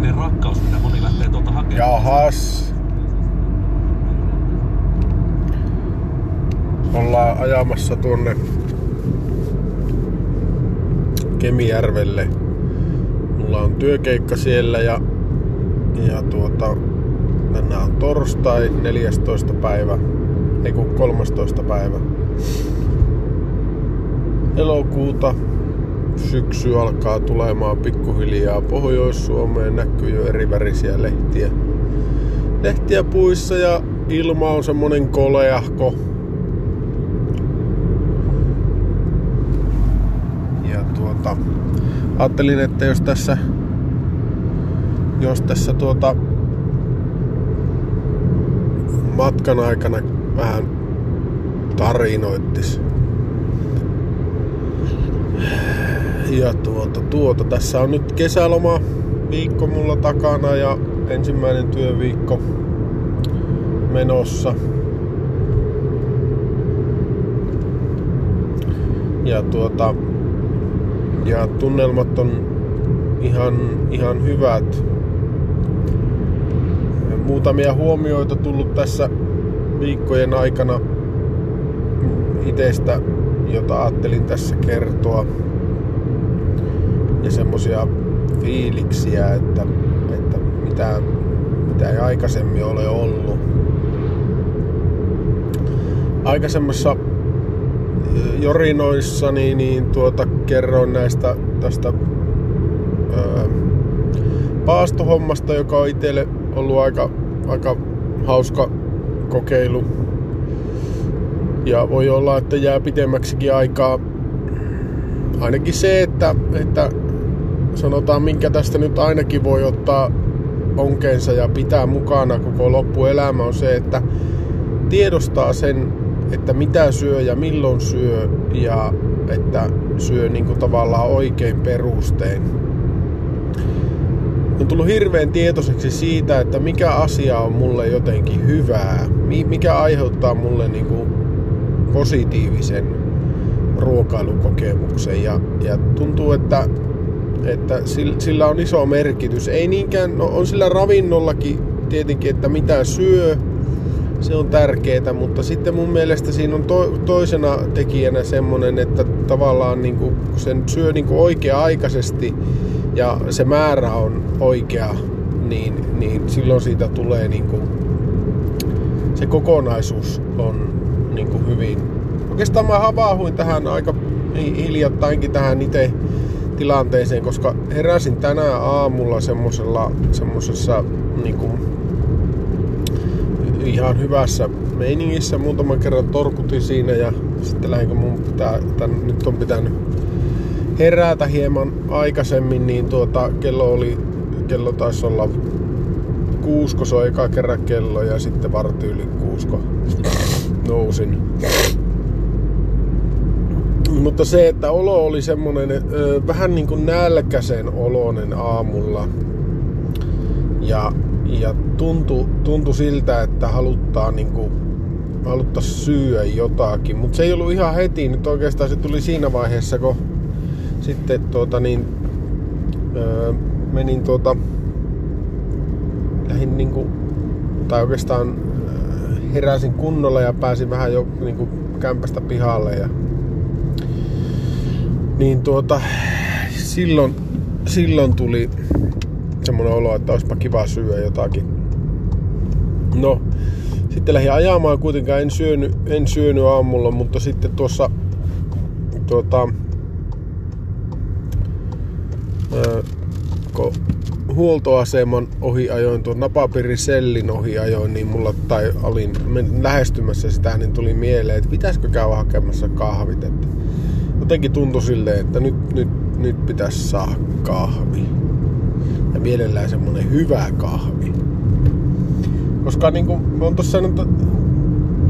tyyppinen rakkaus, mitä moni lähtee tuolta hakemaan. Jahas. Ollaan ajamassa tuonne Kemijärvelle. Mulla on työkeikka siellä ja, ja tuota, tänään on torstai 14. päivä, ei kun 13. päivä elokuuta. Syksy alkaa tulemaan pikkuhiljaa Pohjois-Suomeen, näkyy jo eri värisiä lehtiä. Lehtiä puissa ja ilma on semmonen koleahko. Ja tuota, ajattelin, että jos tässä jos tässä tuota matkan aikana vähän tarinoittis. Ja tuota, tuota, tässä on nyt kesäloma viikko mulla takana ja ensimmäinen työviikko menossa. Ja tuota, ja tunnelmat on ihan, ihan hyvät. Muutamia huomioita tullut tässä viikkojen aikana itsestä, jota ajattelin tässä kertoa. Ja semmosia fiiliksiä, että, että mitä, mitä ei aikaisemmin ole ollut. Aikaisemmassa jorinoissani niin tuota, kerroin näistä tästä ää, paastohommasta, joka on itselle ollut aika, aika hauska kokeilu. Ja voi olla, että jää pitemmäksikin aikaa. Ainakin se, että, että sanotaan minkä tästä nyt ainakin voi ottaa onkeensa ja pitää mukana koko loppuelämä on se, että tiedostaa sen, että mitä syö ja milloin syö ja että syö niin kuin tavallaan oikein perustein. On tullut hirveän tietoiseksi siitä, että mikä asia on mulle jotenkin hyvää, mikä aiheuttaa mulle niin kuin positiivisen ruokailukokemuksen ja, ja tuntuu, että, että sillä on iso merkitys. Ei niinkään, no on sillä ravinnollakin tietenkin, että mitä syö, se on tärkeää, mutta sitten mun mielestä siinä on to, toisena tekijänä semmonen, että tavallaan niin kuin, sen syö niin kuin oikea-aikaisesti ja se määrä on oikea, niin, niin silloin siitä tulee niin kuin, se kokonaisuus on niin kuin hyvin. Oikeastaan mä havaahuin tähän aika hiljattainkin tähän itse tilanteeseen, koska heräsin tänään aamulla semmosella, semmosessa niin kuin, ihan hyvässä meiningissä. Muutaman kerran torkutin siinä ja sitten lähinkö mun pitää, tän, nyt on pitänyt herätä hieman aikaisemmin, niin tuota, kello oli, kello taisi olla kuusko, se on eka kerran kello ja sitten varti yli kuusko nousin. Mutta se, että olo oli semmonen vähän niin kuin nälkäisen oloinen aamulla. Ja, ja tuntui, tuntui siltä, että haluttaa niin kuin, haluttaa syödä jotakin. Mutta se ei ollut ihan heti. Nyt oikeastaan se tuli siinä vaiheessa, kun sitten tuota niin, menin tuota, lähin niinku, tai oikeastaan heräsin kunnolla ja pääsin vähän jo niinku kämpästä pihalle ja niin tuota, silloin, silloin tuli semmoinen olo, että olisipa kiva syödä jotakin. No, sitten lähdin ajamaan, kuitenkaan en syönyt, en syönyt aamulla, mutta sitten tuossa tuota, ää, kun huoltoaseman ohi ajoin, tuon Napapirisellin ohi ajoin, niin mulla, tai olin lähestymässä sitä, niin tuli mieleen, että pitäisikö käydä hakemassa kahvit. Että jotenkin tuntui silleen, että nyt, nyt, nyt pitäisi saada kahvi. Ja mielellään semmonen hyvä kahvi. Koska niin kuin on tuossa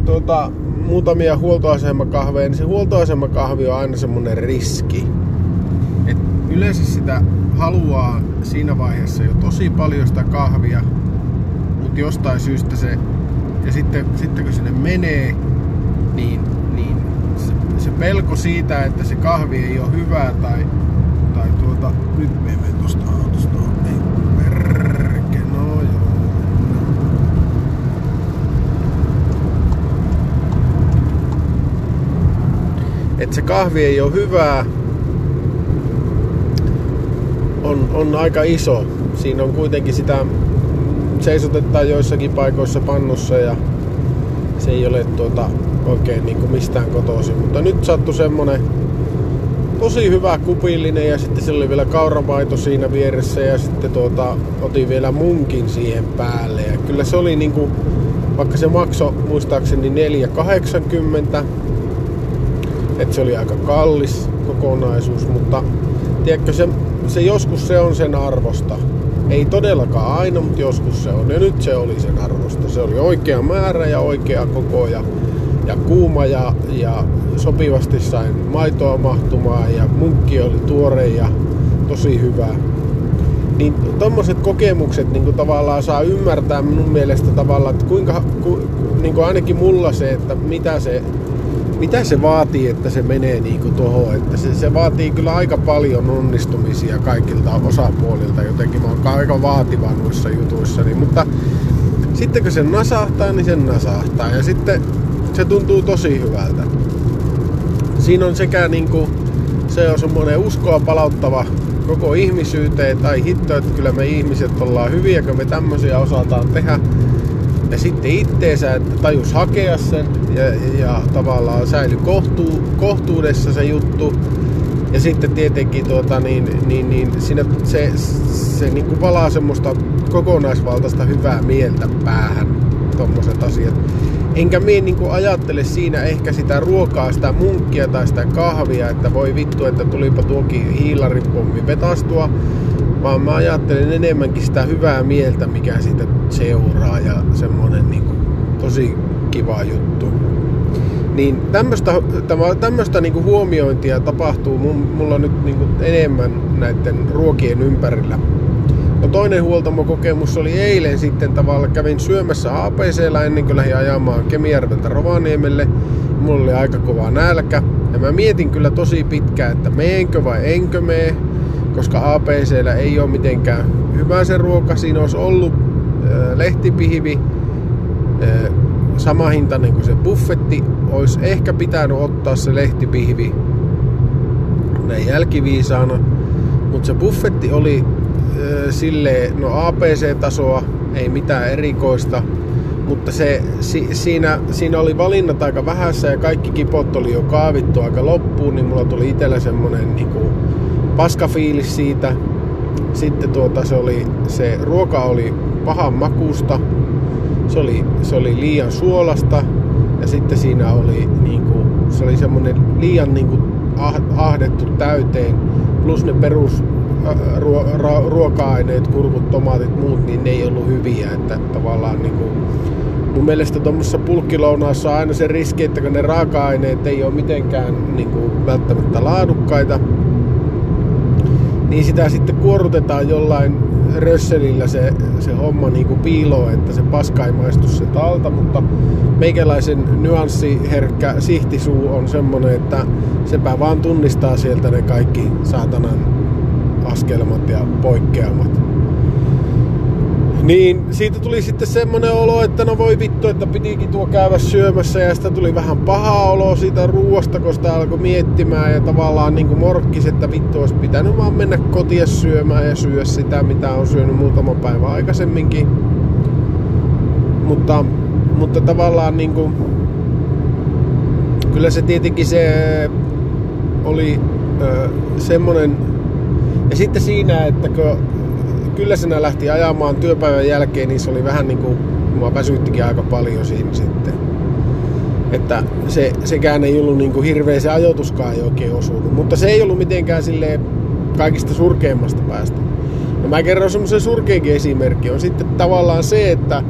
tuota, muutamia huoltoasemakahveja, niin se huoltoasemakahvi on aina semmonen riski. Et yleensä sitä haluaa siinä vaiheessa jo tosi paljon sitä kahvia, mutta jostain syystä se, ja sitten, sitten kun sinne menee, niin, pelko siitä, että se kahvi ei ole hyvää tai, tai tuota, nyt me menen tuosta autosta. Ei, merke, no joo. Että se kahvi ei ole hyvää, on, on aika iso. Siinä on kuitenkin sitä seisotetta joissakin paikoissa pannussa ja se ei ole tuota, oikein niin kuin mistään kotoisin. Mutta nyt sattui semmonen tosi hyvä kupillinen ja sitten sillä oli vielä kauramaito siinä vieressä ja sitten tuota, otin vielä munkin siihen päälle. Ja kyllä se oli niinku, vaikka se maksoi muistaakseni 4,80, että se oli aika kallis kokonaisuus, mutta tiedätkö, se, se joskus se on sen arvosta. Ei todellakaan aina, mutta joskus se on. Ja nyt se oli sen arvosta. Se oli oikea määrä ja oikea koko ja, ja kuuma ja, ja sopivasti sain maitoa mahtumaan ja munkki oli tuore ja tosi hyvä. Niin tommoset kokemukset niin kuin tavallaan saa ymmärtää minun mielestä tavallaan, että kuinka, ku, niin kuin ainakin mulla se, että mitä se, mitä se vaatii, että se menee niin kuin tuohon. Että se, se vaatii kyllä aika paljon onnistumisia kaikilta osapuolilta. Jotenkin mä oon aika vaativa noissa jutuissa. Niin, mutta sitten kun se nasahtaa, niin sen nasahtaa. Ja sitten se tuntuu tosi hyvältä siinä on sekä niinku, se on semmoinen uskoa palauttava koko ihmisyyteen tai hitto, että kyllä me ihmiset ollaan hyviä, kun me tämmöisiä osataan tehdä. Ja sitten itteensä, että tajus hakea sen ja, ja tavallaan säily kohtuu, kohtuudessa se juttu. Ja sitten tietenkin tuota, niin, niin, niin siinä se, se niin kuin valaa semmoista kokonaisvaltaista hyvää mieltä päähän, tommoset asiat. Enkä mie niinku ajattele siinä ehkä sitä ruokaa, sitä munkkia tai sitä kahvia, että voi vittu, että tulipa tuokin hiilaripommi vetastua. Vaan mä ajattelen enemmänkin sitä hyvää mieltä, mikä siitä seuraa ja semmonen niinku tosi kiva juttu. Niin tämmöstä niinku huomiointia tapahtuu mulla nyt niinku enemmän näiden ruokien ympärillä No toinen huoltamokokemus oli eilen sitten tavalla. Kävin syömässä APCllä ennen kuin lähdin ajamaan Kemijärveltä Rovaniemelle. Mulla oli aika kova nälkä. Ja mä mietin kyllä tosi pitkään, että meenkö vai enkö mee. Koska APCllä ei ole mitenkään hyvä se ruoka. Siinä olisi ollut lehtipihvi sama hintainen kuin se buffetti. Olisi ehkä pitänyt ottaa se lehtipihvi näin jälkiviisaana. Mutta se buffetti oli sille no APC-tasoa, ei mitään erikoista, mutta se, si, siinä, siinä oli valinnat aika vähässä ja kaikki kipot oli jo kaavittu aika loppuun, niin mulla tuli itsellä semmonen niinku paskafiilis siitä. Sitten tuota, se, oli, se ruoka oli pahan makusta, se oli, se oli liian suolasta ja sitten siinä oli, niinku, se oli semmonen liian niinku ah, ahdettu täyteen, plus ne perus ra, ruoka-aineet, kurkut, tomaatit, muut, niin ne ei ollut hyviä. Että tavallaan niin kuin, mun mielestä tuommoisessa pulkkilounaassa on aina se riski, että kun ne raaka-aineet ei ole mitenkään niin kuin, välttämättä laadukkaita, niin sitä sitten kuorutetaan jollain rösselillä se, se homma niin kuin piiloon, että se paska ei maistu se talta, mutta meikäläisen nyanssiherkkä sihtisuu on semmonen, että sepä vaan tunnistaa sieltä ne kaikki saatanan askelmat ja poikkeamat. Niin siitä tuli sitten semmonen olo, että no voi vittu, että pitikin tuo käydä syömässä ja sitä tuli vähän paha olo siitä ruoasta, kun sitä alkoi miettimään ja tavallaan niin morkkis, että vittu olisi pitänyt vaan mennä kotia syömään ja syödä sitä, mitä on syönyt muutama päivä aikaisemminkin. Mutta, mutta tavallaan niin kuin, kyllä se tietenkin se oli ö, semmonen ja sitten siinä, että kun kyllä sinä lähti ajamaan työpäivän jälkeen, niin se oli vähän niin kuin, mua väsyttikin aika paljon siinä sitten. Että se, sekään ei ollut niin kuin hirveä, se ajoituskaan ei oikein osunut. Mutta se ei ollut mitenkään silleen kaikista surkeimmasta päästä. Ja mä kerron semmoisen surkeinkin esimerkki. On sitten tavallaan se, että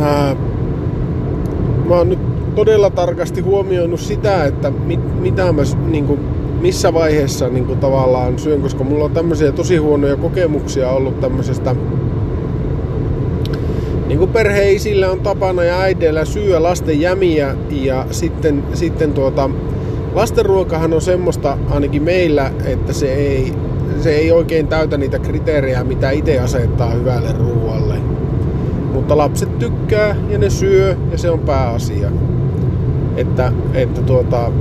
ää, mä oon nyt todella tarkasti huomioinut sitä, että mit, mitä mä niin kuin, missä vaiheessa niin kuin tavallaan syön, koska mulla on tämmöisiä tosi huonoja kokemuksia ollut tämmöisestä niin kuin perheisillä on tapana ja äideillä syö lasten jämiä ja sitten, sitten tuota, lastenruokahan on semmoista ainakin meillä, että se ei, se ei oikein täytä niitä kriteerejä, mitä itse asettaa hyvälle ruoalle. Mutta lapset tykkää ja ne syö ja se on pääasia. että, että tuota,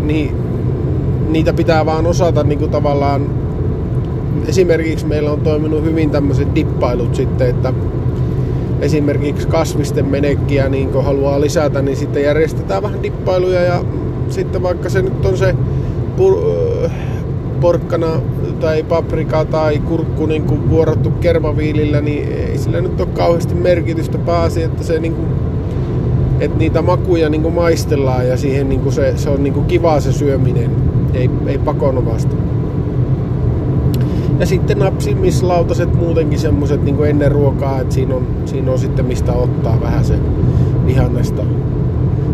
niin, niitä pitää vaan osata niin kuin tavallaan esimerkiksi meillä on toiminut hyvin tämmöiset dippailut sitten, että esimerkiksi kasvisten menekkiä niin kun haluaa lisätä, niin sitten järjestetään vähän dippailuja ja sitten vaikka se nyt on se pur- porkkana tai paprika tai kurkku niin kuin vuorottu kermaviilillä, niin ei sillä nyt ole kauheasti merkitystä pääsi, että se niin kuin, että niitä makuja niin kuin maistellaan ja siihen niin kuin se, se on niin kuin kivaa se syöminen, ei, ei pakonovasta. Ja sitten napsimislautaset muutenkin semmoset niin ennen ruokaa, että siinä on, siinä on sitten mistä ottaa vähän se vihannesta.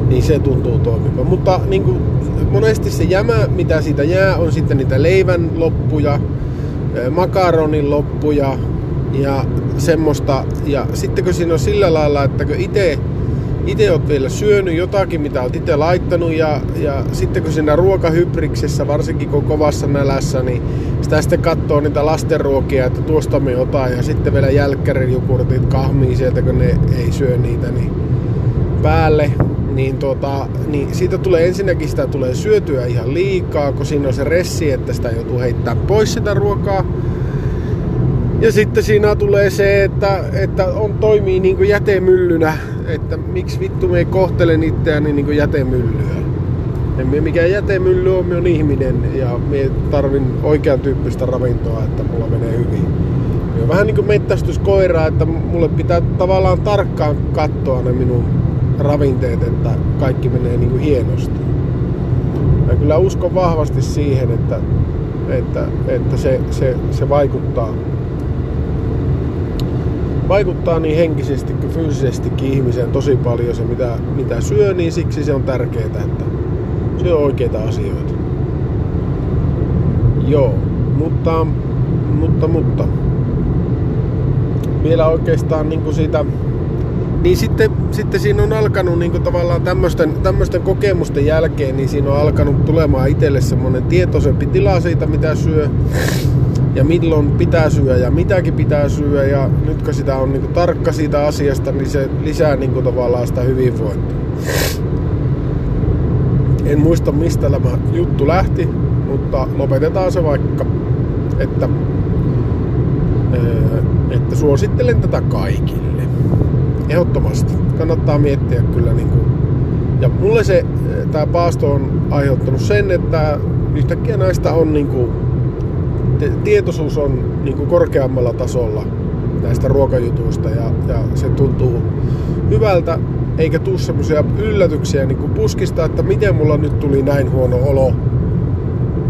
Niin se tuntuu toimivan. Mutta niin kuin, monesti se jämä, mitä siitä jää, on sitten niitä leivän loppuja, makaronin loppuja ja semmoista. Ja sitten kun siinä on sillä lailla, että kun itse itse oot vielä syönyt jotakin, mitä oot itse laittanut ja, ja sitten kun siinä ruokahybriksessä, varsinkin kun kovassa nälässä, niin sitä sitten katsoo niitä lastenruokia, että tuosta me otan ja sitten vielä jälkkärin jukurtit kahmii sieltä, kun ne ei syö niitä, niin päälle, niin, tota, niin siitä tulee ensinnäkin sitä tulee syötyä ihan liikaa, kun siinä on se ressi, että sitä joutuu heittämään pois sitä ruokaa. Ja sitten siinä tulee se, että, että on, toimii niin kuin jätemyllynä, että miksi vittu me kohtele itseäni niin kuin jätemyllyä. En mie mikään jätemylly on, on ihminen ja me tarvin oikean tyyppistä ravintoa, että mulla menee hyvin. Ja vähän niin kuin mettästyskoira, että mulle pitää tavallaan tarkkaan katsoa ne minun ravinteet, että kaikki menee niin kuin hienosti. Ja kyllä uskon vahvasti siihen, että, että, että se, se, se vaikuttaa vaikuttaa niin henkisesti kuin fyysisestikin ihmiseen tosi paljon se, mitä, mitä syö, niin siksi se on tärkeää, että syö oikeita asioita. Joo, mutta, mutta, mutta. Vielä oikeastaan niin kuin siitä, niin sitten, sitten siinä on alkanut niin kuin tavallaan tämmöisten, tämmöisten kokemusten jälkeen, niin siinä on alkanut tulemaan itselle semmoinen tietoisempi tila siitä, mitä syö ja milloin pitää syödä ja mitäkin pitää syödä ja nyt kun sitä on niin kuin tarkka siitä asiasta, niin se lisää niin kuin tavallaan sitä hyvinvointia. En muista mistä tämä juttu lähti, mutta lopetetaan se vaikka, että, että suosittelen tätä kaikille. Ehdottomasti. Kannattaa miettiä kyllä niin kuin, ja mulle se, tämä paasto on aiheuttanut sen, että yhtäkkiä näistä on niin kuin tietoisuus on niin kuin korkeammalla tasolla näistä ruokajutuista ja, ja se tuntuu hyvältä, eikä tuu semmoisia yllätyksiä niin kuin puskista, että miten mulla nyt tuli näin huono olo.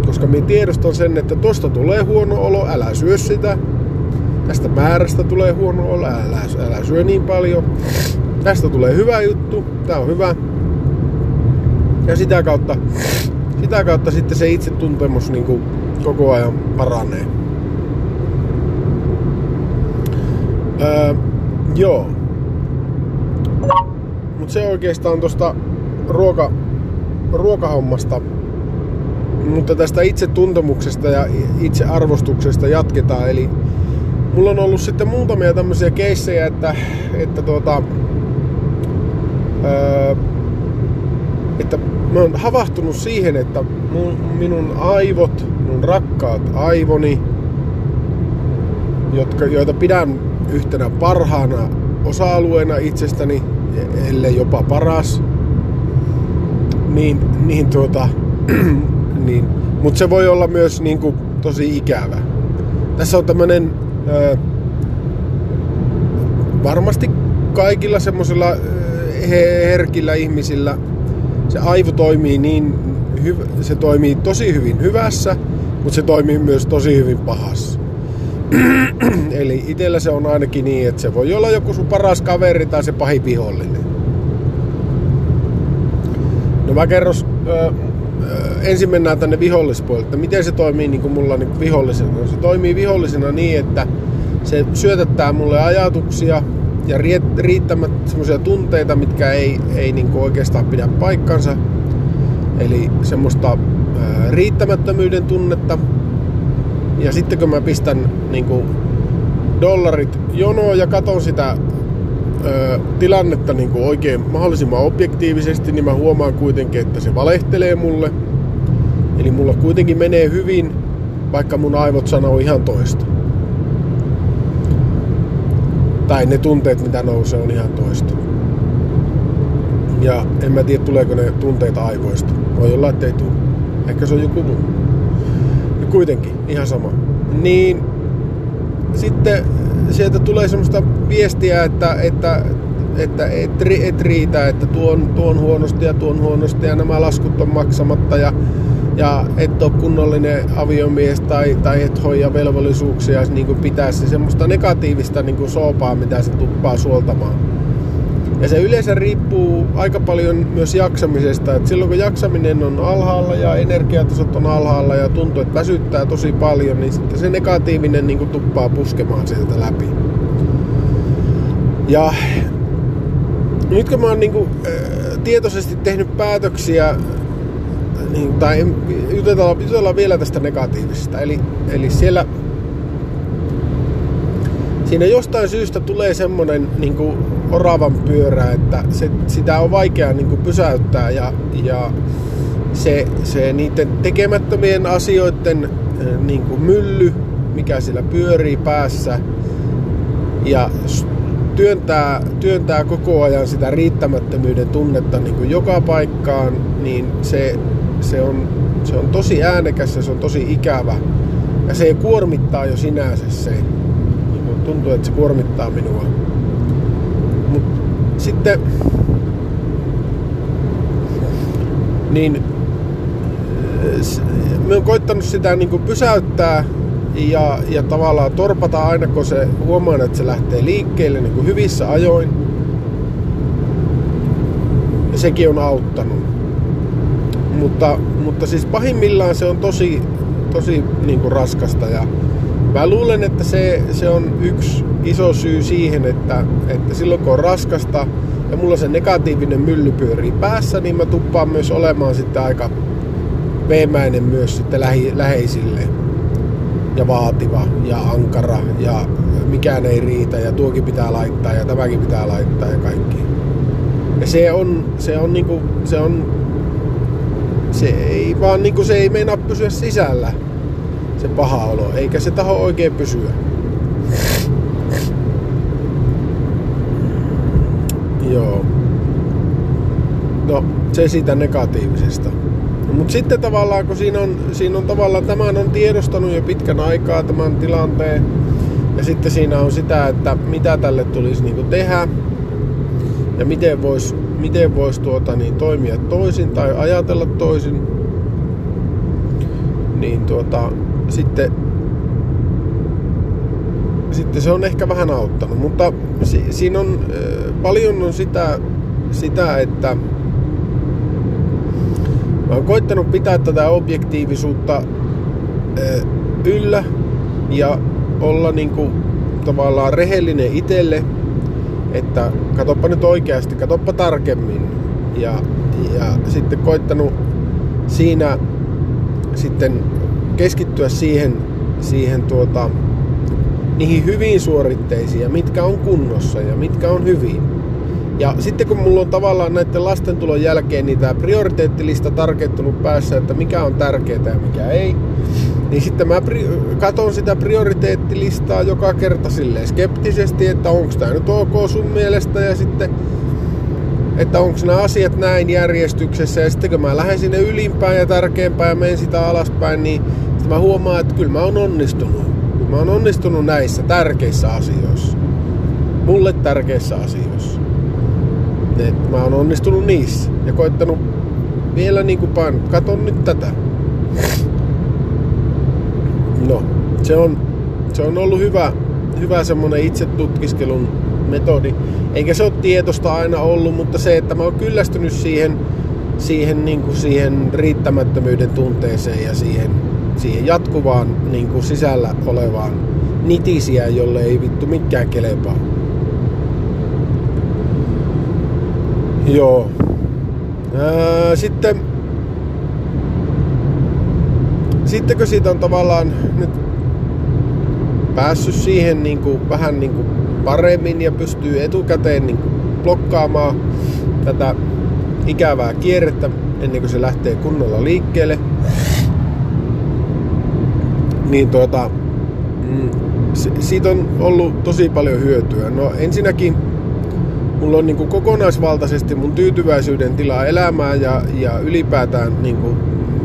Koska minä tiedostan sen, että tosta tulee huono olo, älä syö sitä. Tästä määrästä tulee huono olo, älä, älä syö niin paljon. Tästä tulee hyvä juttu, tää on hyvä. Ja sitä kautta, sitä kautta sitten se itse tuntemus niin kuin koko ajan paranee. Öö, joo. Mutta se oikeastaan tuosta ruoka, ruokahommasta. Mutta tästä itse tuntemuksesta ja itse arvostuksesta jatketaan. Eli mulla on ollut sitten muutamia tämmöisiä keissejä, että, että tuota, öö, että mä oon havahtunut siihen, että mun, minun aivot, mun rakkaat aivoni, jotka, joita pidän yhtenä parhaana osa-alueena itsestäni, ellei jopa paras, niin, niin tuota, niin, mutta se voi olla myös niin kuin, tosi ikävä. Tässä on tämmönen varmasti kaikilla semmoisilla herkillä ihmisillä se aivo toimii niin se toimii tosi hyvin hyvässä, mutta se toimii myös tosi hyvin pahassa. Eli itsellä se on ainakin niin, että se voi olla joku sun paras kaveri tai se pahin vihollinen. No mä kerron, ö, ensin mennään tänne vihollispuolelle, että miten se toimii niin kuin mulla niin vihollisena. No, se toimii vihollisena niin, että se syötättää mulle ajatuksia ja riittämät semmoisia tunteita, mitkä ei, ei niin kuin oikeastaan pidä paikkansa. Eli semmoista ää, riittämättömyyden tunnetta. Ja sitten kun mä pistän niin kuin dollarit jonoon ja katon sitä ö, tilannetta niin kuin oikein mahdollisimman objektiivisesti, niin mä huomaan kuitenkin, että se valehtelee mulle. Eli mulla kuitenkin menee hyvin, vaikka mun aivot sanoo ihan toista. Tai ne tunteet, mitä nousee, on ihan toista. Ja en mä tiedä, tuleeko ne tunteet aivoista. Voi olla, että ei tule. Ehkä se on joku muu. Ja kuitenkin, ihan sama. Niin sitten sieltä tulee semmoista viestiä, että, että, että et, et riitä, että tuon, tuon huonosti ja tuon huonosti ja nämä laskut on maksamatta ja, ja et ole kunnollinen aviomies tai, tai et hoida velvollisuuksia niin kuin pitäisi. Semmoista negatiivista niin kuin soopaa, mitä se tuppaa suoltamaan. Ja se yleensä riippuu aika paljon myös jaksamisesta. Et silloin kun jaksaminen on alhaalla ja energiatasot on alhaalla ja tuntuu, että väsyttää tosi paljon, niin sitten se negatiivinen niin kuin tuppaa puskemaan sieltä läpi. Ja nyt kun mä oon niin kuin, äh, tietoisesti tehnyt päätöksiä, niin, tai jutellaan, jutellaan vielä tästä negatiivisesta. Eli, eli siellä siinä jostain syystä tulee semmoinen niin kuin oravan pyörä, että se, sitä on vaikea niin kuin pysäyttää ja, ja se, se niiden tekemättömien asioiden niin kuin mylly, mikä sillä pyörii päässä ja työntää, työntää koko ajan sitä riittämättömyyden tunnetta niin kuin joka paikkaan, niin se, se, on, se on tosi äänekäs ja se on tosi ikävä. Ja se kuormittaa jo sinänsä se tuntuu, että se kuormittaa minua. Mut sitten niin me on koittanut sitä niin kuin pysäyttää ja, ja tavallaan torpata aina, kun se huomaa, että se lähtee liikkeelle niin kuin hyvissä ajoin. Ja sekin on auttanut. Mutta, mutta siis pahimmillaan se on tosi, tosi niin kuin raskasta ja Mä luulen, että se, se on yksi iso syy siihen, että, että silloin kun on raskasta ja mulla se negatiivinen mylly pyörii päässä, niin mä tuppaan myös olemaan sitten aika veemäinen myös sitten lähi, läheisille ja vaativa ja ankara ja mikään ei riitä ja tuokin pitää laittaa ja tämäkin pitää laittaa ja kaikki. Ja se on, se on niinku, se on, se ei vaan niinku, se ei meinaa pysyä sisällä se paha olo, eikä se taho oikein pysyä. Joo. No, se siitä negatiivisesta. Mutta sitten tavallaan, kun siinä on, siinä on tavallaan, tämän on tiedostanut jo pitkän aikaa tämän tilanteen, ja sitten siinä on sitä, että mitä tälle tulisi niinku tehdä, ja miten voisi miten vois tuota, niin, toimia toisin tai ajatella toisin, niin tuota, sitten, sitten se on ehkä vähän auttanut. Mutta si, siinä on paljon on sitä, sitä, että mä oon koittanut pitää tätä objektiivisuutta yllä ja olla niinku tavallaan rehellinen itselle, että katoppa nyt oikeasti, katoppa tarkemmin. Ja, ja sitten koittanut siinä sitten keskittyä siihen, siihen tuota, niihin hyviin suoritteisiin ja mitkä on kunnossa ja mitkä on hyvin. Ja sitten kun mulla on tavallaan näiden lasten tulon jälkeen niin tämä prioriteettilista tarkentunut päässä, että mikä on tärkeää ja mikä ei, niin sitten mä pri- katon sitä prioriteettilistaa joka kerta silleen skeptisesti, että onko tämä nyt ok sun mielestä ja sitten että onko nämä asiat näin järjestyksessä ja sitten kun mä lähden sinne ylimpään ja tärkeämpään ja menen sitä alaspäin, niin sitten mä huomaan, että kyllä mä oon onnistunut. Mä oon onnistunut näissä tärkeissä asioissa. Mulle tärkeissä asioissa. Et mä oon onnistunut niissä ja koittanut vielä niin kuin pain. Katon nyt tätä. No, se on, se on ollut hyvä, hyvä semmonen itse tutkiskelun metodi. Eikä se ole tietosta aina ollut, mutta se, että mä oon kyllästynyt siihen, siihen, niin kuin siihen riittämättömyyden tunteeseen ja siihen siihen jatkuvaan niin kuin sisällä olevaan nitisiä, jolle ei vittu mikään kelepaa. Joo. Ää, sitten sitten kun siitä on tavallaan nyt päässyt siihen niin kuin, vähän niin kuin paremmin ja pystyy etukäteen niin blokkaamaan tätä ikävää kierrettä ennen kuin se lähtee kunnolla liikkeelle. Niin tuota, mm, siitä on ollut tosi paljon hyötyä. No ensinnäkin mulla on niin kuin kokonaisvaltaisesti mun tyytyväisyyden tila elämään ja, ja ylipäätään niin kuin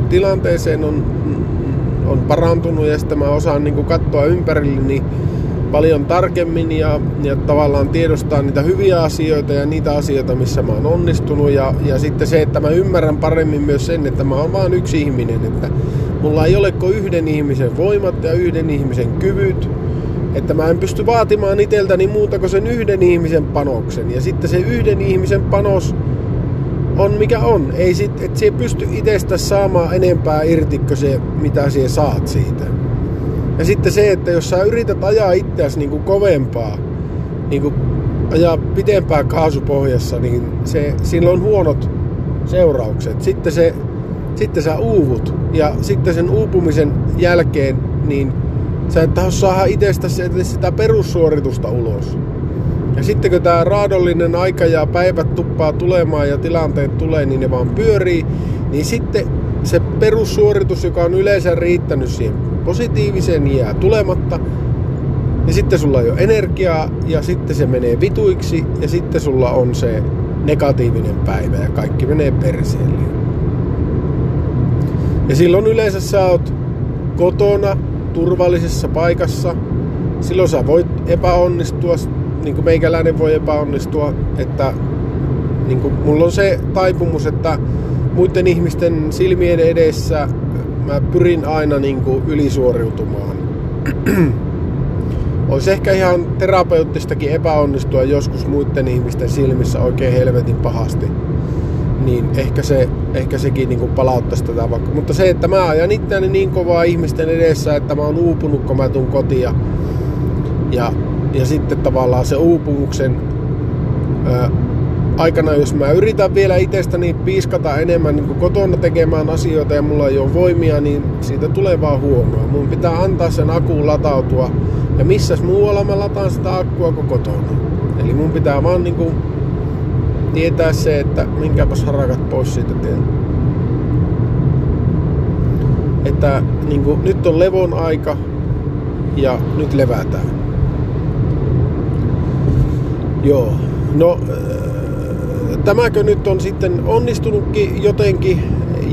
tilanteeseen on, on parantunut ja sitten mä osaan niin kuin katsoa ympärilleni paljon tarkemmin ja, ja tavallaan tiedostaa niitä hyviä asioita ja niitä asioita, missä mä oon onnistunut. Ja, ja sitten se, että mä ymmärrän paremmin myös sen, että mä oon vaan yksi ihminen, että mulla ei ole kuin yhden ihmisen voimat ja yhden ihmisen kyvyt, että mä en pysty vaatimaan itseltäni muuta kuin sen yhden ihmisen panoksen. Ja sitten se yhden ihmisen panos on mikä on. Ei sit, et se pysty itsestä saamaan enempää irti kuin se, mitä sie saat siitä. Ja sitten se, että jos sä yrität ajaa itseäsi niin kuin kovempaa, niin kuin ajaa pitempää kaasupohjassa, niin se, sillä on huonot seuraukset. Sitten, se, sitten sä uuvut ja sitten sen uupumisen jälkeen niin sä et saada itsestä sitä perussuoritusta ulos. Ja sitten kun tämä raadollinen aika ja päivät tuppaa tulemaan ja tilanteet tulee, niin ne vaan pyörii, niin sitten se perussuoritus, joka on yleensä riittänyt siihen positiiviseen, jää tulematta. Ja sitten sulla ei ole energiaa ja sitten se menee vituiksi ja sitten sulla on se negatiivinen päivä ja kaikki menee perseelle. Ja silloin yleensä sä oot kotona, turvallisessa paikassa. Silloin sä voit epäonnistua, niin kuin meikäläinen voi epäonnistua, että niin kuin mulla on se taipumus, että muiden ihmisten silmien edessä mä pyrin aina niin kuin ylisuoriutumaan. Olisi ehkä ihan terapeuttistakin epäonnistua joskus muiden ihmisten silmissä oikein helvetin pahasti. Niin ehkä, se, ehkä sekin niin kuin palauttaisi tätä vaikka. Mutta se, että mä ajan itseäni niin kovaa ihmisten edessä, että mä oon uupunut, kun mä tuun kotia. Ja, ja sitten tavallaan se uupumuksen ää, aikana, jos mä yritän vielä itsestäni piiskata enemmän niin kotona tekemään asioita ja mulla ei ole voimia, niin siitä tulee vaan huonoa. Mun pitää antaa sen akuun latautua. Ja missäs muualla mä lataan sitä akkua kuin kotona. Eli mun pitää vaan niin kuin tietää se, että minkäpäs harakat pois siitä tien. Että niin kuin, nyt on levon aika ja nyt levätään. Joo, no tämäkö nyt on sitten onnistunutkin jotenkin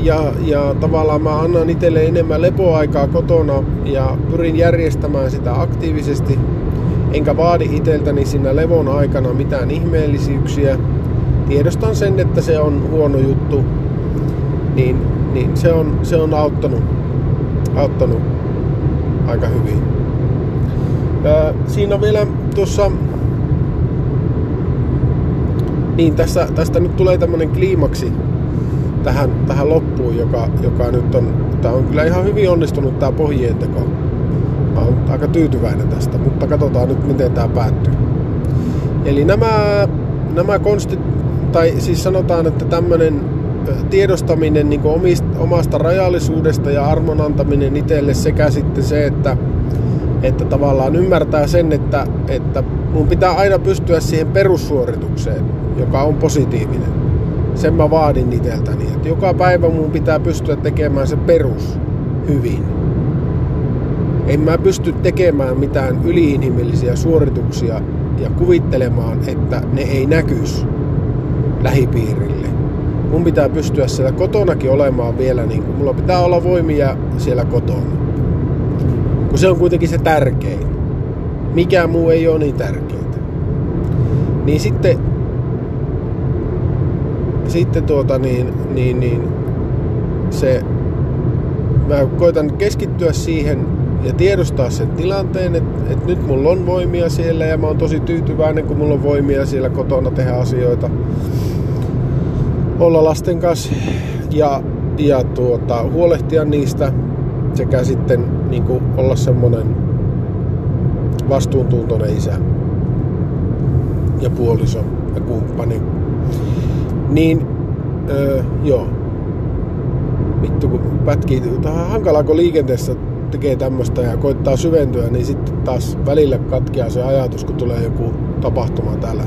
ja, ja tavallaan mä annan itselle enemmän lepoaikaa kotona ja pyrin järjestämään sitä aktiivisesti. Enkä vaadi itseltäni siinä levon aikana mitään ihmeellisyyksiä. Tiedostan sen, että se on huono juttu. Niin, niin se, on, se on auttanut, auttanut aika hyvin. Ää, siinä on vielä tuossa niin, tässä, tästä nyt tulee tämmönen kliimaksi tähän, tähän loppuun, joka, joka nyt on, tää on kyllä ihan hyvin onnistunut tää pohjien teko. Mä oon aika tyytyväinen tästä, mutta katsotaan nyt miten tää päättyy. Eli nämä, nämä konstit, tai siis sanotaan, että tämmönen tiedostaminen niin omista, omasta rajallisuudesta ja armon antaminen itselle sekä sitten se, että, että tavallaan ymmärtää sen, että, että mun pitää aina pystyä siihen perussuoritukseen joka on positiivinen. Sen mä vaadin iteltäni, että joka päivä mun pitää pystyä tekemään se perus hyvin. En mä pysty tekemään mitään yliinhimillisiä suorituksia ja kuvittelemaan, että ne ei näkys lähipiirille. Mun pitää pystyä siellä kotonakin olemaan vielä niin kuin, mulla pitää olla voimia siellä kotona. Kun se on kuitenkin se tärkein. Mikään muu ei ole niin tärkeää. Niin sitten sitten tuota niin, niin, niin se, mä koitan keskittyä siihen ja tiedostaa sen tilanteen, että, että nyt mulla on voimia siellä ja mä oon tosi tyytyväinen, kun mulla on voimia siellä kotona tehdä asioita, olla lasten kanssa ja, ja tuota, huolehtia niistä sekä sitten niin kuin olla semmonen vastuuntuntoinen isä ja puoliso ja kumppani niin, öö, joo. Vittu kun pätkii. Tähän hankalaa kun liikenteessä tekee tämmöistä ja koittaa syventyä, niin sitten taas välillä katkeaa se ajatus, kun tulee joku tapahtuma täällä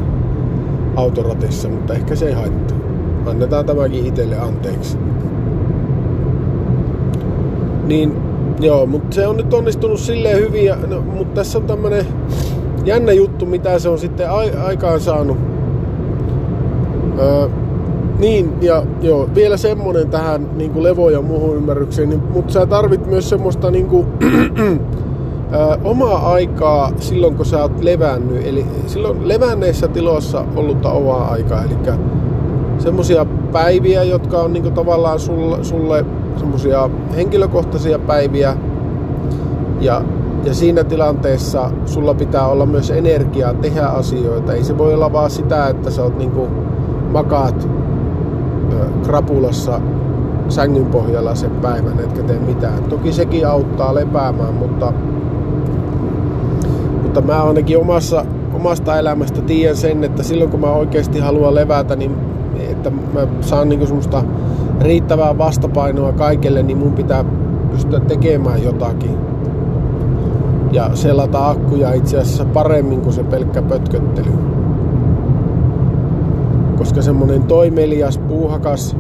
autoratissa, mutta ehkä se ei haittaa. Annetaan tämäkin itselle anteeksi. Niin, joo, mutta se on nyt onnistunut silleen hyvin, ja, no, mutta tässä on tämmönen jännä juttu, mitä se on sitten a- aikaan saanut. Öö, niin, ja joo, vielä semmonen tähän niin kuin levo- ja muuhun ymmärrykseen, niin, mutta sä tarvit myös semmoista niin kuin, ö, omaa aikaa silloin, kun sä oot levännyt. Eli silloin levänneissä tiloissa ollutta omaa aikaa. Eli semmosia päiviä, jotka on niin kuin, tavallaan sulle, sulle semmosia henkilökohtaisia päiviä. Ja, ja siinä tilanteessa sulla pitää olla myös energiaa tehdä asioita. Ei se voi olla vaan sitä, että sä oot niin kuin, makaat krapulassa sängyn pohjalla sen päivän, etkä tee mitään. Toki sekin auttaa lepäämään, mutta, mutta mä ainakin omassa, omasta elämästä tiedän sen, että silloin kun mä oikeasti haluan levätä, niin että mä saan niinku semmoista riittävää vastapainoa kaikelle, niin mun pitää pystyä tekemään jotakin. Ja selata akkuja itse asiassa paremmin kuin se pelkkä pötköttely koska semmonen toimelias, puuhakas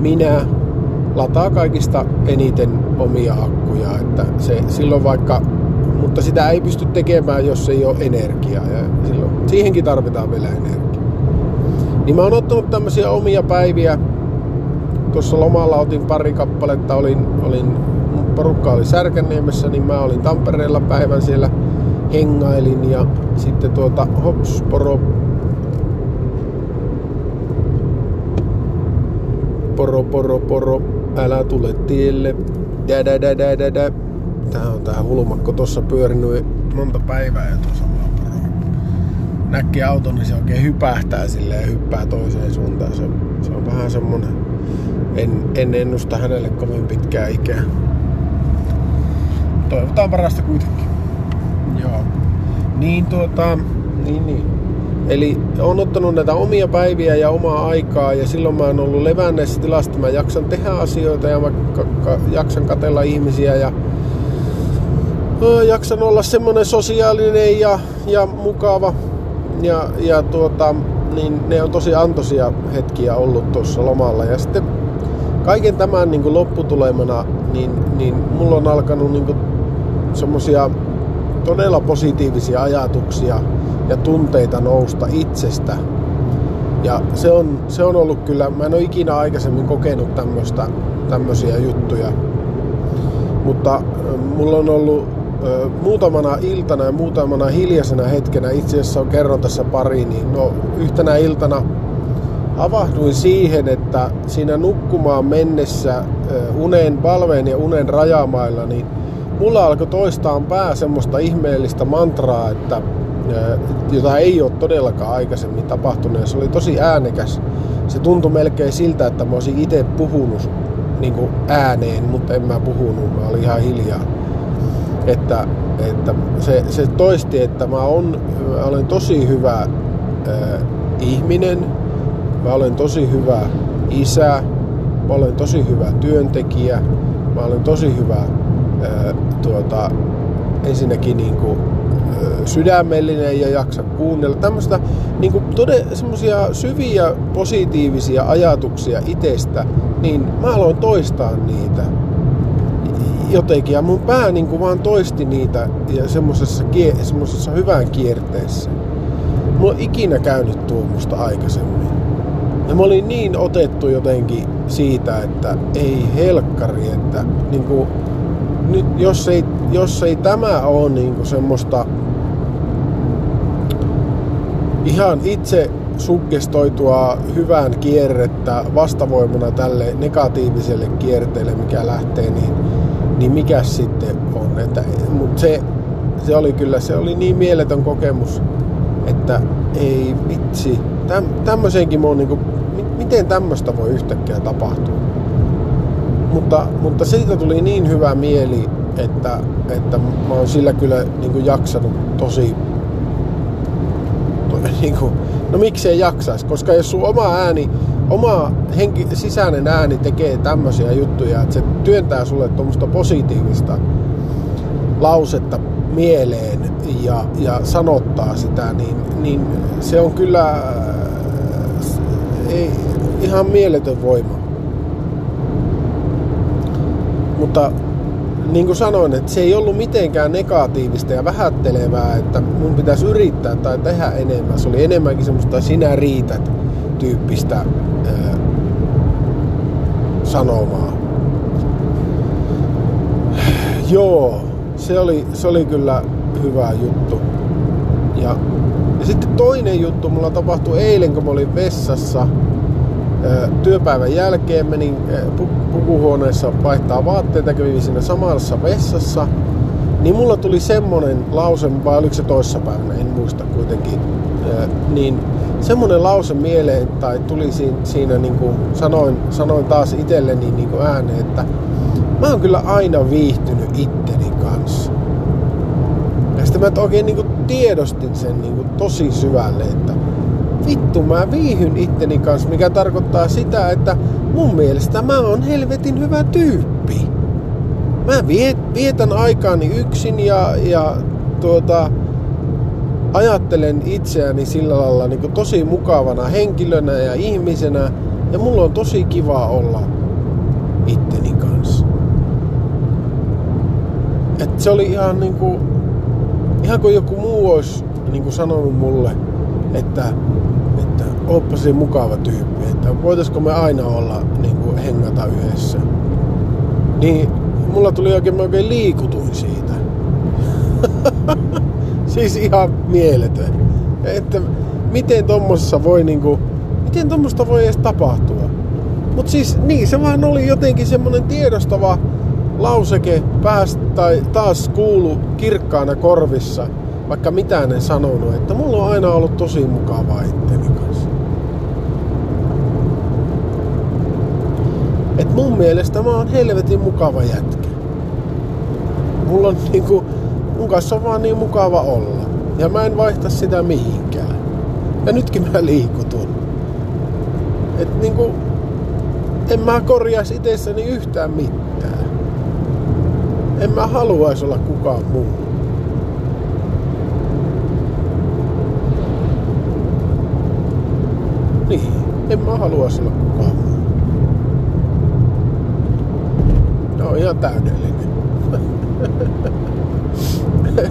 minä lataa kaikista eniten omia akkuja. Että se silloin vaikka, mutta sitä ei pysty tekemään, jos ei ole energiaa. Ja silloin, siihenkin tarvitaan vielä energiaa. Niin mä oon ottanut tämmöisiä omia päiviä. Tuossa lomalla otin pari kappaletta, olin, olin porukka oli Särkänniemessä, niin mä olin Tampereella päivän siellä hengailin ja sitten tuota hops, poro, poro, poro, älä tule tielle. Dä, dä, dä, dä, dä. Tää on tää hulmakko tossa pyörinyt monta päivää ja tuossa. Näkee auton, niin se oikein hypähtää sille ja hyppää toiseen suuntaan. Se, se on vähän semmonen, en, en ennusta hänelle kovin pitkää ikää. Toivotaan parasta kuitenkin. Joo. Niin tuota, niin niin. Eli on ottanut näitä omia päiviä ja omaa aikaa ja silloin mä oon ollut levänneessä tilasta. Mä jaksan tehdä asioita ja mä ka- ka- jaksan katella ihmisiä ja ö, jaksan olla semmonen sosiaalinen ja, ja mukava. Ja, ja tuota, niin ne on tosi antoisia hetkiä ollut tuossa lomalla. Ja sitten kaiken tämän niin kuin lopputulemana, niin, niin mulla on alkanut niin kuin semmosia todella positiivisia ajatuksia ja tunteita nousta itsestä. Ja se on, se on ollut kyllä, mä en ole ikinä aikaisemmin kokenut tämmöistä, tämmöisiä juttuja. Mutta mulla on ollut ö, muutamana iltana ja muutamana hiljaisena hetkenä, itse asiassa on kerron tässä pari, niin no yhtenä iltana havahduin siihen, että siinä nukkumaan mennessä unen, valveen ja unen rajamailla, niin mulla alkoi toistaa pää semmoista ihmeellistä mantraa, että jota ei ole todellakaan aikaisemmin tapahtunut. Se oli tosi äänekäs. Se tuntui melkein siltä, että mä olisin itse puhunut niin kuin ääneen, mutta en mä puhunut, mä olin ihan hiljaa. Että, että se, se toisti, että mä, on, mä olen tosi hyvä äh, ihminen, mä olen tosi hyvä isä, mä olen tosi hyvä työntekijä, mä olen tosi hyvä äh, tuota, ensinnäkin niin kuin, sydämellinen ja jaksa kuunnella. Tämmöistä niin syviä positiivisia ajatuksia itsestä, niin mä aloin toistaa niitä jotenkin. Ja mun pää niin kuin vaan toisti niitä ja semmoisessa, semmoisessa hyvän kierteessä. Mulla on ikinä käynyt tuommoista aikaisemmin. Ja mä olin niin otettu jotenkin siitä, että ei helkkari, että niin kuin, nyt jos ei, jos ei tämä ole niin kuin semmoista ihan itse suggestoitua hyvään kierrettä vastavoimana tälle negatiiviselle kierteelle, mikä lähtee, niin, niin mikä sitten on. Että, mutta se, se oli kyllä, se oli niin mieletön kokemus, että ei vitsi, täm, tämmöisenkin mä oon niin kuin, miten tämmöistä voi yhtäkkiä tapahtua. Mutta, mutta siitä tuli niin hyvä mieli, että, että mä oon sillä kyllä niin kuin jaksanut tosi niin kuin, no miksei jaksaisi, koska jos sun oma ääni, oma henki, sisäinen ääni tekee tämmöisiä juttuja, että se työntää sulle tuommoista positiivista, lausetta mieleen ja, ja sanottaa sitä, niin, niin se on kyllä ei, ihan mieletön voima. Mutta niin kuin sanoin, että se ei ollut mitenkään negatiivista ja vähättelevää, että mun pitäisi yrittää tai tehdä enemmän. Se oli enemmänkin semmoista sinä riität tyyppistä ää, sanomaa. Joo, se oli, se oli kyllä hyvä juttu. Ja, ja sitten toinen juttu mulla tapahtui eilen, kun mä olin vessassa työpäivän jälkeen menin pukuhuoneessa vaihtaa vaatteita, kävin siinä samassa vessassa, niin mulla tuli semmonen lause, vai oliko se toissapäivänä, en muista kuitenkin, niin semmonen lause mieleen, tai tuli siinä, siinä niin kuin sanoin, sanoin taas itselleni niin kuin ääneen, että mä oon kyllä aina viihtynyt itteni kanssa. Ja sitten mä oikein niin kuin tiedostin sen niin kuin tosi syvälle, että vittu mä viihyn itteni kanssa, mikä tarkoittaa sitä, että mun mielestä mä oon helvetin hyvä tyyppi. Mä viet, vietän aikaani yksin ja, ja tuota, ajattelen itseäni sillä lailla niin tosi mukavana henkilönä ja ihmisenä ja mulla on tosi kiva olla itteni kanssa. Et se oli ihan niin kuin, ihan kuin joku muu olisi niin kuin sanonut mulle, että ooppa se mukava tyyppi, että voitaisiko me aina olla niin kuin hengata yhdessä. Niin mulla tuli oikein, mä oikein liikutuin siitä. siis ihan mieletön. Että miten tommosessa voi niinku, miten tommosta voi edes tapahtua. Mut siis niin, se vaan oli jotenkin semmonen tiedostava lauseke päästä tai taas kuulu kirkkaana korvissa, vaikka mitään en sanonut, että mulla on aina ollut tosi mukavaa itteni kanssa. Et mun mielestä mä oon helvetin mukava jätkä. Mulla on niinku, mun kanssa on vaan niin mukava olla. Ja mä en vaihta sitä mihinkään. Ja nytkin mä liikutun. Et niinku, en mä korjaisi itsessäni yhtään mitään. En mä haluaisi olla kukaan muu. Niin, en mä haluaisi olla kukaan muu. On ihan täydellinen.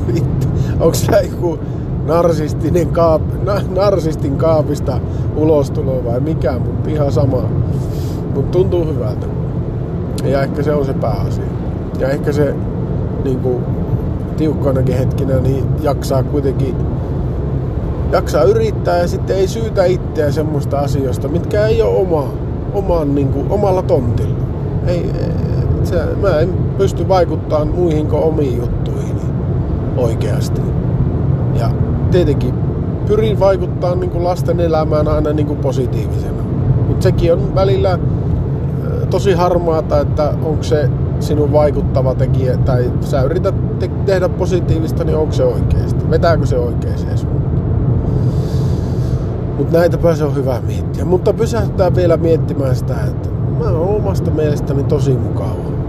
Vittu. Onks tää joku narsistinen kaap, na, narsistin kaapista ulostulo vai mikä, mutta ihan sama. Mutta tuntuu hyvältä. Ja ehkä se on se pääasia. Ja ehkä se niin kuin, tiukkoinakin hetkinä niin jaksaa kuitenkin jaksaa yrittää ja sitten ei syytä itseä semmoista asioista, mitkä ei ole oma, oman, niin kuin, omalla tontilla. Ei, se, mä en pysty vaikuttamaan muihin kuin omiin juttuihin oikeasti. Ja tietenkin pyrin vaikuttaa niin kuin lasten elämään aina niin kuin positiivisena. Mutta sekin on välillä tosi harmaata, että onko se sinun vaikuttava tekijä, tai sä yrität te- tehdä positiivista, niin onko se oikeasti? Vetääkö se oikeeseen suuntaan? Mutta näitä se on hyvä miettiä. Mutta pysähtytään vielä miettimään sitä, että mä oon omasta mielestäni tosi mukava.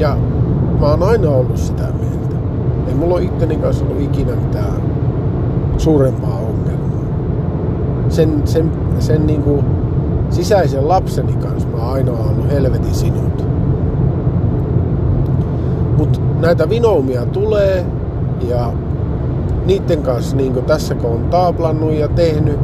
Ja mä oon aina ollut sitä mieltä. Ei mulla ole itteni kanssa ollut ikinä mitään suurempaa ongelmaa. Sen, sen, sen niinku sisäisen lapseni kanssa mä oon aina ollut helvetin sinut. Mut näitä vinoumia tulee ja niiden kanssa, niin kuin tässä kun on taaplannut ja tehnyt,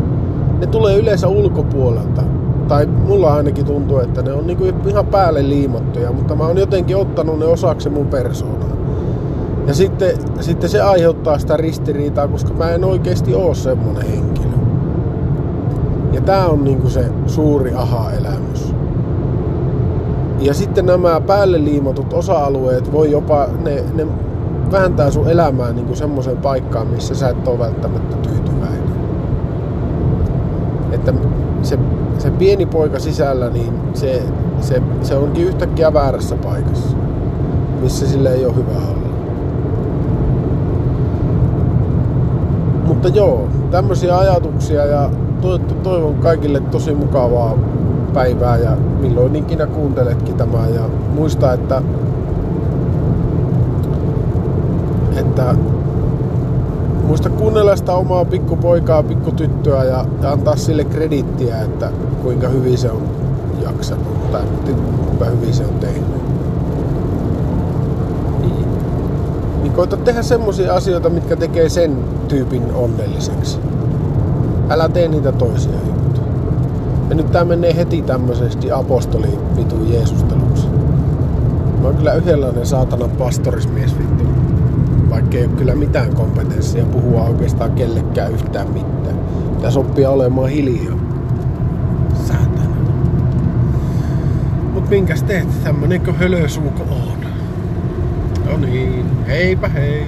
ne tulee yleensä ulkopuolelta tai mulla ainakin tuntuu, että ne on niinku ihan päälle liimattuja, mutta mä oon jotenkin ottanut ne osaksi mun persoonaa. Ja sitten, sitten se aiheuttaa sitä ristiriitaa, koska mä en oikeasti oo semmonen henkilö. Ja tää on niinku se suuri aha-elämys. Ja sitten nämä päälle liimatut osa-alueet voi jopa, ne, ne vääntää sun elämää niinku semmoiseen paikkaan, missä sä et ole välttämättä tyytyväinen. Että se se pieni poika sisällä, niin se, se, se onkin yhtäkkiä väärässä paikassa, missä sille ei ole hyvä olla. Mutta joo, tämmöisiä ajatuksia ja toivon kaikille tosi mukavaa päivää ja milloin ikinä kuunteletkin tämä ja muista, että että muista kuunnella sitä omaa pikkupoikaa, pikkutyttöä ja, ja antaa sille kredittiä, että kuinka hyvin se on jaksanut tai kuinka hyvin se on tehnyt. Niin, niin koita tehdä semmosia asioita, mitkä tekee sen tyypin onnelliseksi. Älä tee niitä toisia juttuja. Ja nyt tää menee heti tämmöisesti apostoli vitu Jeesusteluksi. Mä oon kyllä yhdenlainen saatanan pastorismies vittu. Vaikka ei ole kyllä mitään kompetenssia puhua oikeastaan kellekään yhtään mitään. Pitäis oppia olemaan hiljaa. Säätänä. Mut minkäs teet? Tämmönenkö hölösuuko on? No niin, heipä hei.